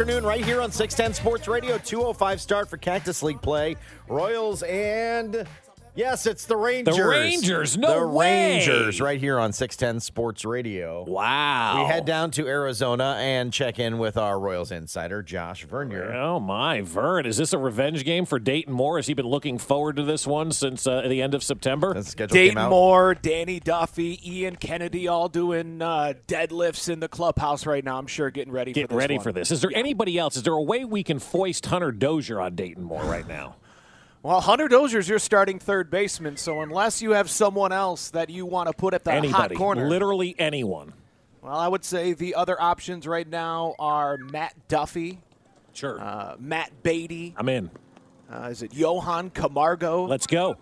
Afternoon, right here on 610 Sports Radio. 205 start for Cactus League play. Royals and. Yes, it's the Rangers. The Rangers, no the way. Rangers, right here on 610 Sports Radio. Wow. We head down to Arizona and check in with our Royals insider, Josh Vernier. Oh my, Vern! Is this a revenge game for Dayton Moore? Has he been looking forward to this one since uh, the end of September? The schedule came Dayton out. Moore, Danny Duffy, Ian Kennedy, all doing uh, deadlifts in the clubhouse right now. I'm sure getting ready Get for this. ready one. for this. Is there anybody else? Is there a way we can foist Hunter Dozier on Dayton Moore right now? Well, Hunter Dozier's your starting third baseman, so unless you have someone else that you want to put at the Anybody, hot corner, literally anyone. well, I would say the other options right now are Matt Duffy, Sure, uh, Matt Beaty. I'm in. Uh, is it Johan Camargo? Let's go.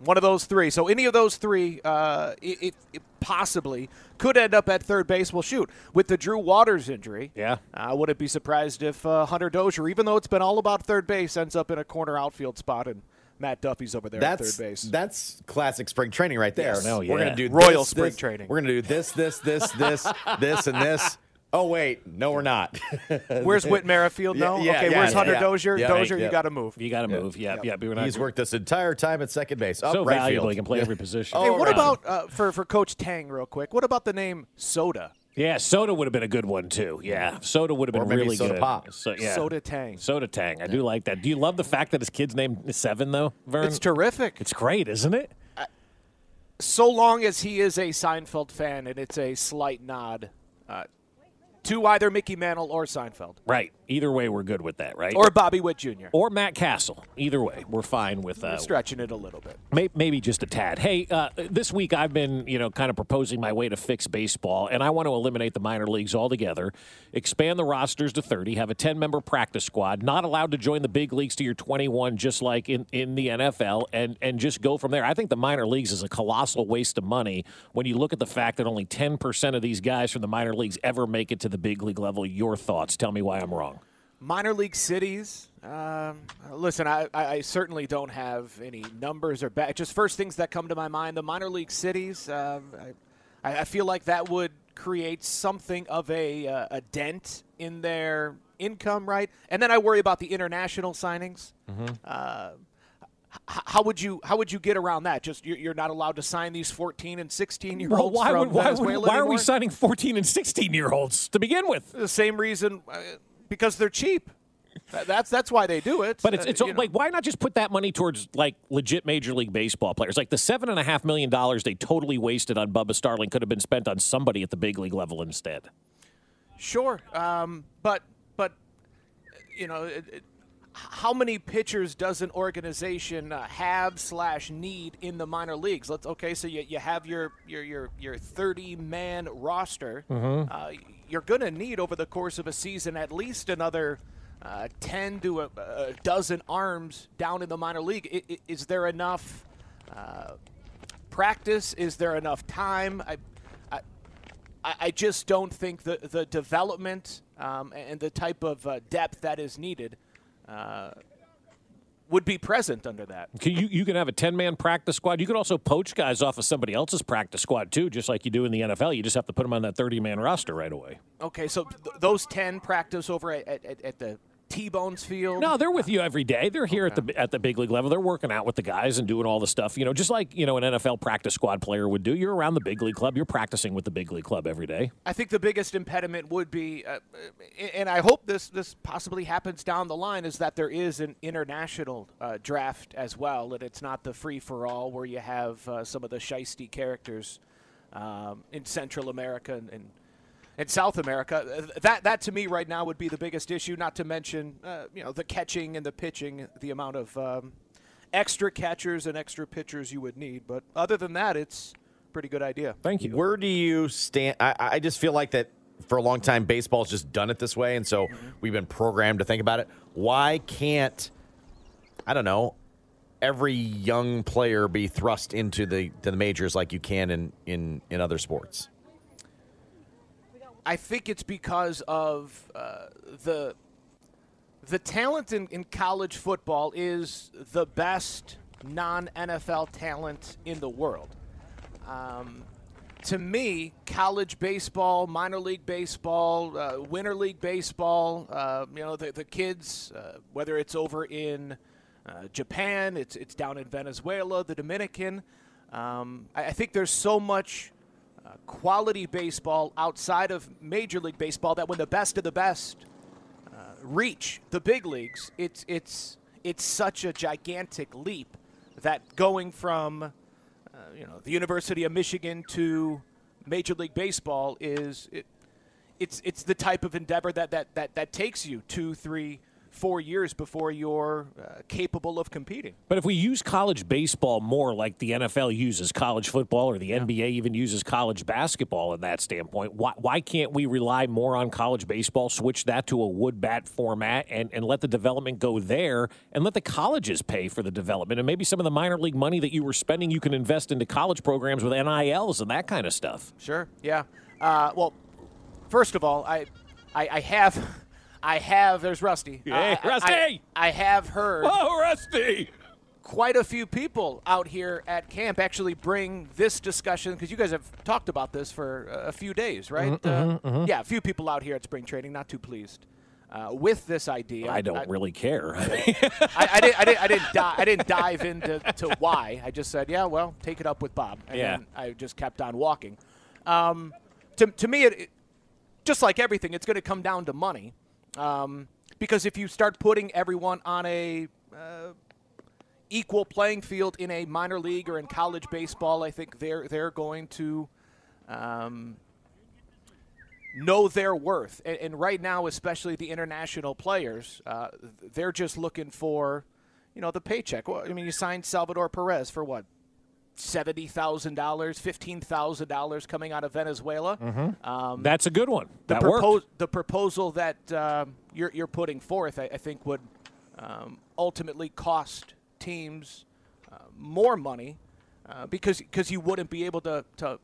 One of those three. So any of those three, uh, it, it, it possibly could end up at third base. Well, shoot, with the Drew Waters injury, Yeah. I wouldn't be surprised if uh, Hunter Dozier, even though it's been all about third base, ends up in a corner outfield spot and Matt Duffy's over there That's at third base. that's classic spring training right there. Yes. No, We're gonna do Royal this, spring this- training. We're gonna do this, this, this, this, this, and this. Oh wait, no, we're not. Where's Whit Merrifield Yeah, yeah, okay, yeah, where's yeah, Hunter yeah. Dozier? Yeah, Dozier, yeah. you got to move. You got to move. Yeah, yeah. We're He's worked this entire time at second base. Up so right valuable. field. He can play every position. Hey, Oh, what right. about uh, for for Coach Tang, real quick? What about the name Soda? Yeah, Soda would have been a good one too. Yeah, Soda would have been Or maybe really Soda good. Pop. So, yeah. Soda Tang. Soda Tang. I do like that. Do you love the fact that his kid's name is Seven though, Vern? It's terrific. It's great, isn't it? so long as he is a Seinfeld fan and it's a slight nod uh, to either Mickey Mantle or Seinfeld Right. Either way, we're good with that, right? or Bobby Witt Jr. or Matt Castle. Either way, we're fine with uh, stretching it a little bit. May- Maybe just a tad. Hey, uh, this week I've been, you know, kind of proposing my way to fix baseball, and I want to eliminate the minor leagues altogether, expand the rosters to 30, have a 10 member practice squad, not allowed to join the big leagues to your 21, just like in, in the NFL, and, and just go from there. I think the minor leagues is a colossal waste of money when you look at the fact that only 10% of these guys from the minor leagues ever make it to the big league level. Your thoughts? Tell me why I'm wrong. Minor league cities. Um, listen, I, I certainly don't have any numbers or back. Just first things that come to my mind. The minor league cities. Um, I, I feel like that would create something of a uh, a dent in their income, right? And then I worry about the international signings. Uh, how would you how would you get around that? Just you're, you're not allowed to sign these 14 and 16 year Well, olds why, from would, why, would, Venezuela why are we signing 14 and 16 year olds to begin with? the same reason uh, because they're cheap. That's that's why they do it. But it's Uh, it's know. like why not just put that money towards like legit major league baseball players? Like the seven and a half million dollars they totally wasted on Bubba Starling could have been spent on somebody at the big league level instead. Sure, um, but but you know, it, it, how many pitchers does an organization uh, have slash need in the minor leagues? Let's okay, so you, you have your your your your thirty man roster. Uh, you're going to need over the course of a season at least another. Uh, 10 to a, a dozen arms down in the minor league. I- i- Is there enough uh, practice? Is there enough time? I, I, I, I just don't think the the development um, and the type of uh, depth that is needed. Uh, would be present under that. Can you you can have a ten man practice squad. You could also poach guys off of somebody else's practice squad too, just like you do in the NFL. You just have to put them on that thirty man roster right away. Okay, so th- those ten practice over at, at, at the T-Bones Field. No, they're with you every day. They're here okay. at the at the big league level. They're working out with the guys and doing all the stuff. You know, just like you know an NFL practice squad player would do. You're around the big league club. You're practicing with the big league club every day. I think the biggest impediment would be, uh, and I hope this this possibly happens down the line, is that there is an international uh, draft as well, and it's not the free for all where you have uh, some of the shisty characters um, in Central America and, and in South America. Uh, that that to me right now would be the biggest issue. Not to mention, uh, you know, the catching and the pitching, the amount of um, extra catchers and extra pitchers you would need. But other than that, it's a pretty good idea. Thank you. Where do you stand? I, I just feel like that for a long time, baseball's just done it this way, and so mm-hmm. we've been programmed to think about it. Why can't I don't know? Every young player be thrust into the to the majors like you can in in in other sports. I think it's because of uh, the the talent in, in college football is the best non NFL talent in the world. Um, to me, college baseball, minor league baseball, uh, winter league baseball, uh, you know, the, the kids, uh, whether it's over in uh, Japan, it's, it's down in Venezuela, the Dominican. Um, I, I think there's so much uh, quality baseball outside of Major League Baseball that when the best of the best uh, reach the big leagues, it's it's it's such a gigantic leap that going from uh, you know the University of Michigan to Major League Baseball is it, it's it's the type of endeavor that that that, that takes you two three four years before you're uh, capable of competing. But if we use college baseball more like the NFL uses college football or the yeah. NBA even uses college basketball in that standpoint, why, why can't we rely more on college baseball, switch that to a wood bat format, and, and let the development go there and let the colleges pay for the development? And maybe some of the minor league money that you were spending, you can invest into college programs with NILs and that kind of stuff. Sure, yeah. Uh, well, first of all, I, I, I have. I have. There's Rusty. Hey, uh, Rusty! I, I, have heard. Oh, Rusty! Quite a few people out here at camp actually bring this discussion because you guys have talked about this for a few days, right? Mm-hmm, uh, mm-hmm. mm-hmm. Yeah, a few people out here at spring training not too pleased. Uh, with this idea. I don't I, really care. I, I, did, I, did, I, didn't di- I didn't dive into to why. I just said, yeah, well, take it up with Bob. And yeah. I just kept on walking. Um, to, to me, it, it, just like everything, it's going to come down to money. Um, because if you start putting everyone on a uh, equal playing field in a minor league or in college baseball, I think they're they're going to um, know their worth. And, and, right now, especially the international players, uh, they're just looking for you know the paycheck. Well, I mean, you signed Salvador Perez for what seventy thousand dollars, fifteen thousand dollars coming out of Venezuela. Mm-hmm. Um, That's a good one. The, propo- the proposal that uh, you're, you're, putting forth, I, I think, would um, ultimately cost teams uh, more money uh, because because you wouldn't be able to, to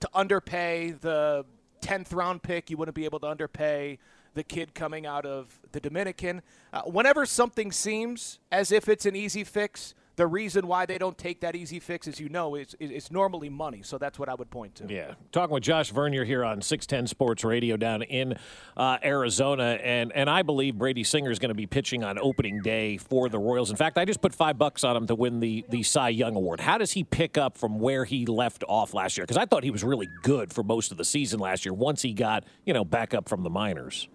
to underpay the tenth round pick. You wouldn't be able to underpay the kid coming out of the Dominican. Uh, whenever something seems as if it's an easy fix the reason why they don't take that easy fix, as you know, is, is, normally money. So that's what I would point to. Yeah. Talking with Josh Vernier here on 610 Sports Radio down in uh, Arizona. And, and I believe Brady Singer is going to be pitching on opening day for the Royals. In fact, I just put five bucks on him to win the, the Cy Young Award. How does he pick up from where he left off last year? Because I thought he was really good for most of the season last year once he got, you know, back up from the minors.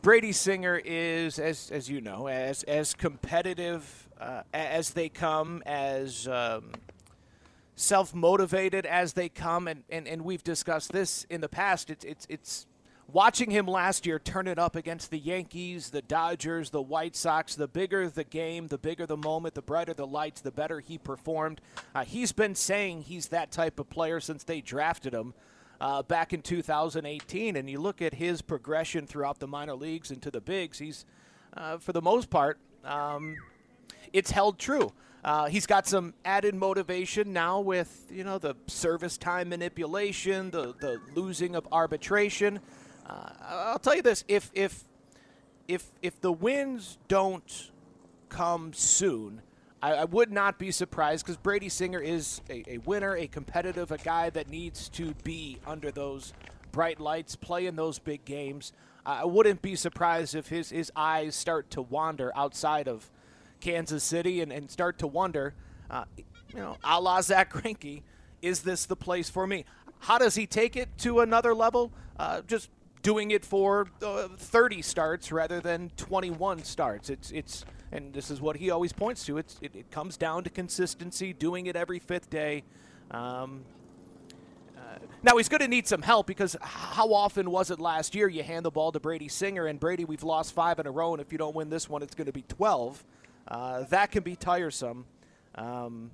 Brady Singer is, as as you know, as as competitive uh, as they come, as um, self motivated as they come, and, and, and we've discussed this in the past. It's it's it's watching him last year turn it up against the Yankees, the Dodgers, the White Sox. The bigger the game, the bigger the moment, the brighter the lights, the better he performed. Uh, he's been saying he's that type of player since they drafted him uh, back in 2018. And you look at his progression throughout the minor leagues into the bigs, he's, uh, for the most part, um, it's held true. Uh, he's got some added motivation now with you know the service time manipulation, the the losing of arbitration. Uh, I'll tell you this: if if if if the wins don't come soon, I, I would not be surprised because Brady Singer is a, a winner, a competitive, a guy that needs to be under those bright lights, play in those big games. I wouldn't be surprised if his, his eyes start to wander outside of Kansas City and, and start to wonder, uh, you know, a la Zack Greinke, is this the place for me? How does he take it to another level? Uh, just doing it for uh, 30 starts rather than 21 starts. It's it's and this is what he always points to. It, it comes down to consistency, doing it every fifth day. Um, uh, now he's going to need some help because how often was it last year you hand the ball to Brady Singer and Brady we've lost five in a row and if you don't win this one it's going to be 12. Uh, that can be tiresome. Um,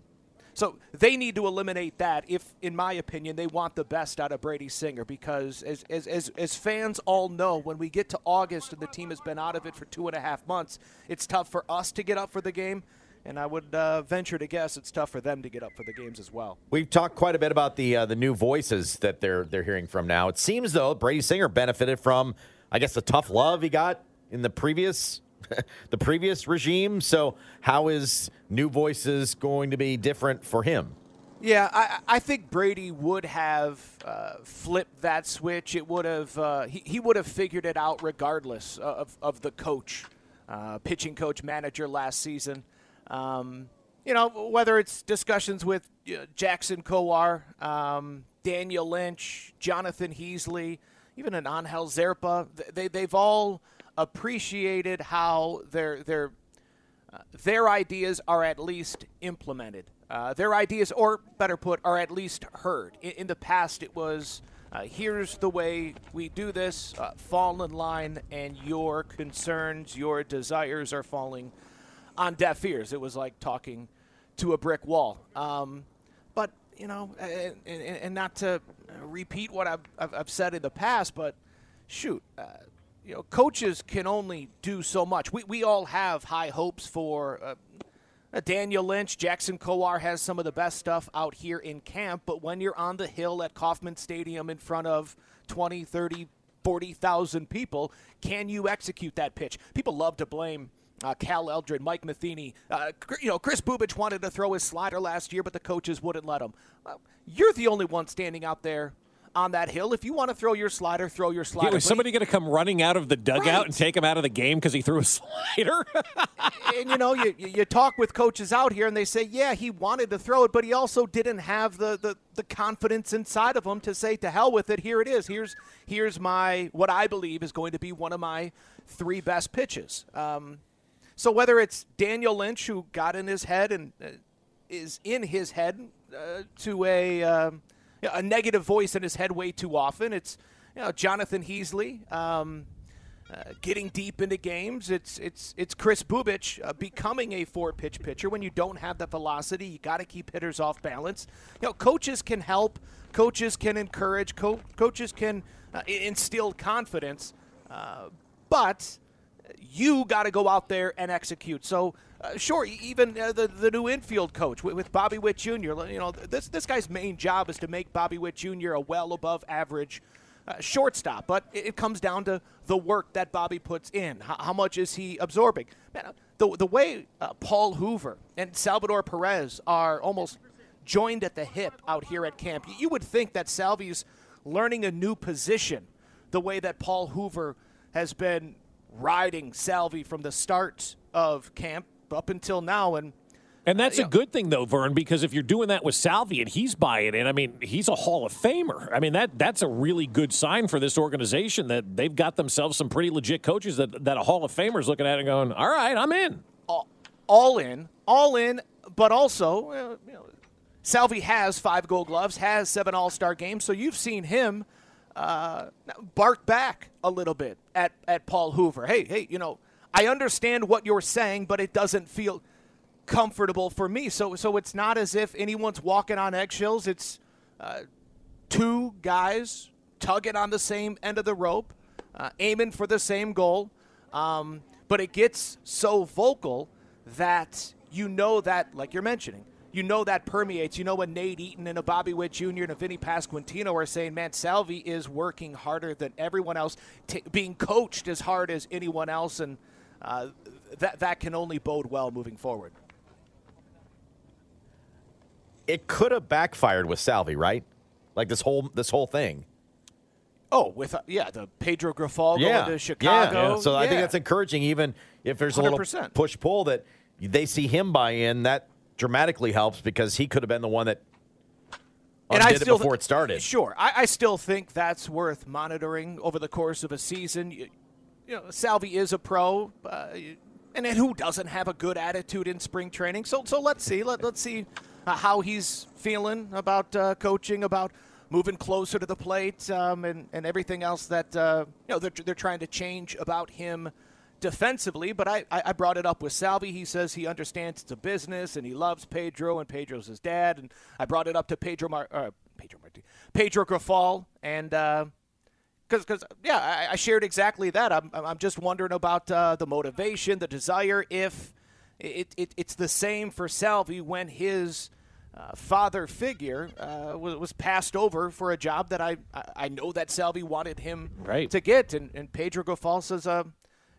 so they need to eliminate that if, in my opinion, they want the best out of Brady Singer because, as, as, as, as fans all know, when we get to August and the team has been out of it for two and a half months, it's tough for us to get up for the game. And I would uh, venture to guess it's tough for them to get up for the games as well. We've talked quite a bit about the uh, the new voices that they're they're hearing from now. It seems though Brady Singer benefited from, I guess, the tough love he got in the previous the previous regime. So, how is new voices going to be different for him? Yeah, I, I think Brady would have uh, flipped that switch. It would have uh, he, he would have figured it out regardless of, of the coach, uh, pitching coach, manager last season. Um, you know, whether it's discussions with Jackson Kowar, um, Daniel Lynch, Jonathan Heasley, even an Angel Zerpa, they, they've all – appreciated how their their uh, their ideas are at least implemented. Uh, their ideas, or better put, are at least heard. In, in the past, it was uh, here's the way we do this, uh, fall in line, and your concerns, your desires are falling on deaf ears. It was like talking to a brick wall. Um, but, you know, and, and, and, not to repeat what I've, I've, said in the past, but shoot, uh, you know, coaches can only do so much. We, we all have high hopes for uh, Daniel Lynch. Jackson Kowar has some of the best stuff out here in camp, but when you're on the hill at Kauffman Stadium in front of 20, 30, 40,000 people, can you execute that pitch? People love to blame uh, Cal Eldred, Mike Matheny. Uh, you know, Kris Bubic wanted to throw his slider last year, but the coaches wouldn't let him. you're the only one standing out there on that hill. If you want to throw your slider, throw your slider. Yeah, was somebody going to come running out of the dugout right. and take him out of the game because he threw a slider? and you know, you, you talk with coaches out here, and they say, yeah, he wanted to throw it, but he also didn't have the, the, the confidence inside of him to say, to hell with it. Here it is. Here's here's my what I believe is going to be one of my three best pitches. Um, so whether it's Daniel Lynch who got in his head and uh, is in his head uh, to a um, a negative voice in his head way too often. It's you know Jonathan Heasley um, uh, getting deep into games. It's it's it's Kris Bubic uh, becoming a four pitch pitcher. When you don't have the velocity, you got to keep hitters off balance. You know, coaches can help. Coaches can encourage. Co- coaches can uh, instill confidence. Uh, but you got to go out there and execute. So uh, sure, even uh, the the new infield coach with, with, Bobby Witt Jr. You know, this this guy's main job is to make Bobby Witt Jr. a well above average uh, shortstop. But it, it, comes down to the work that Bobby puts in. How, how much is he absorbing? Man, uh, the the way uh, Paul Hoover and Salvador Perez are almost joined at the hip out here at camp. You would think that Salvy's learning a new position, the way that Paul Hoover has been riding Salvy from the start of camp up until now, and and that's uh, a good thing, though, Vern, because if you're doing that with Salvy and he's buying in, I mean, he's a Hall of Famer. I mean, that that's a really good sign for this organization that they've got themselves some pretty legit coaches that, that a Hall of Famer's looking at and going, all right, I'm in. All, all in, all in, but also, uh, you know, Salvy has five gold gloves, has seven all star games, so you've seen him uh, bark back a little bit at, at Paul Hoover. Hey, hey, you know, I understand what you're saying, but it doesn't feel comfortable for me. So, so it's not as if anyone's walking on eggshells. It's uh, two guys tugging on the same end of the rope, uh, aiming for the same goal. Um, but it gets so vocal that you know that, like you're mentioning, you know that permeates. You know when Nate Eaton and a Bobby Witt Jr. and a Vinny Pasquantino are saying, man, Salvy is working harder than everyone else, t- being coached as hard as anyone else, and uh, that, that can only bode well moving forward. It could have backfired with Salvy, right? Like this whole this whole thing. Oh, with uh, yeah, the Pedro Grifol yeah. going to Chicago. Yeah. yeah. So I think that's encouraging, even if there's a 100%. little push pull that they see him buy in. That dramatically helps because he could have been the one that And I still it before it started. Sure, I, I still think that's worth monitoring over the course of a season. You, know, Salvy is a pro, uh, and then who doesn't have a good attitude in spring training? So, so let's see. Let, let's see uh, how he's feeling about uh, coaching, about moving closer to the plate, um, and and everything else that uh, you know they're, they're trying to change about him defensively, but I, I brought it up with Salvy. He says he understands it's a business and he loves Pedro, and Pedro's his dad. And I brought it up to Pedro Mar- uh, Pedro Marti- Pedro Grifol, and because because yeah, I, I shared exactly that. I'm I'm just wondering about uh, the motivation, the desire. If it, it it's the same for Salvy when his uh, father figure uh, was, was passed over for a job that I I, know that Salvy wanted him Right. to get, and, and Pedro Grifol says, uh,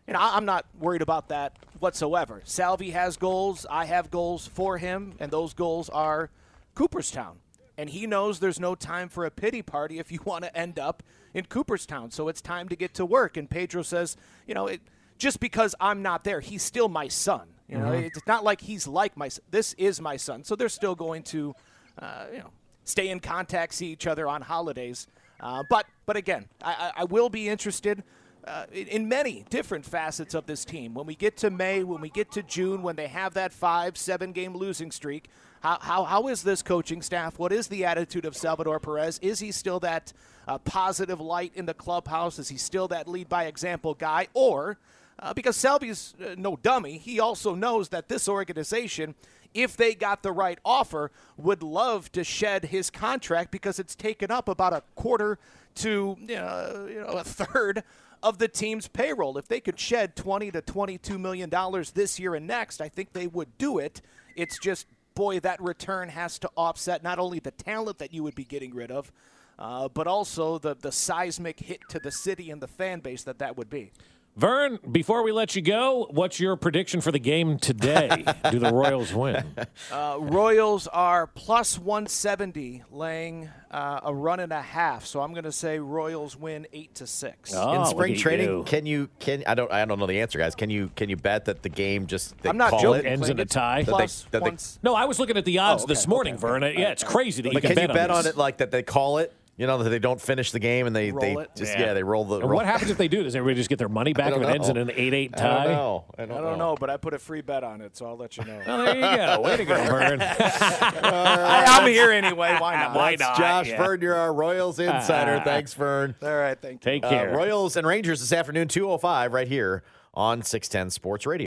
you know, I'm not worried about that whatsoever. Salvi has goals, I have goals for him, and those goals are Cooperstown. And he knows there's no time for a pity party if you want to end up in Cooperstown. So it's time to get to work. And Pedro says, you know, it, just because I'm not there, he's still my son. You know, Mhm. it's not like he's like my. This is my son. So they're still going to, uh, you know, stay in contact, see each other on holidays. Uh, but but again, I I will be interested uh, in, many different facets of this team. When we get to May, when we get to June, when they have that five, seven game losing streak, how, how, how is this coaching staff? What is the attitude of Salvador Perez? Is he still that uh, positive light in the clubhouse? Is he still that lead by example guy? Or, uh, because Salvy's uh, no dummy, he also knows that this organization, if they got the right offer, would love to shed his contract because it's taken up about a quarter to uh, you know a third of the team's payroll. If they could shed 20 to 22 million dollars this year and next, I think they would do it. It's just boy that return has to offset not only the talent that you would be getting rid of, uh, but also the the seismic hit to the city and the fan base that that would be. Vern, before we let you go, what's your prediction for the game today? Do the Royals win? Uh, Royals are plus 170, laying uh, a run and a half. So I'm going to say Royals win eight to six. Oh, in spring training, can you can I don't I don't know the answer, guys. Can you can you bet that the game just they I'm not call joking. it Ends in a tie? That they- Plus that they- No, I was looking at the odds Oh, okay, this morning, Vern. Yeah, it's crazy that you but can, can you bet on, on it like that they call it? You know that they don't finish the game and they Roll they it? just yeah. they roll the. And roll. what happens if they do? Does everybody just get their money back if don't it ends in an 8 8 I tie? don't know. I don't, I don't know, but I put a free bet on it, so I'll let you know. Well, there you go. Way to go, Vern. I, I'm here anyway. Why not? Why That's not? Josh Yeah. Vern, you're our Royals insider. Thanks, Vern. All right, thank you. Take Uh, care. Royals and Rangers this afternoon, 205, right here on 610 Sports Radio.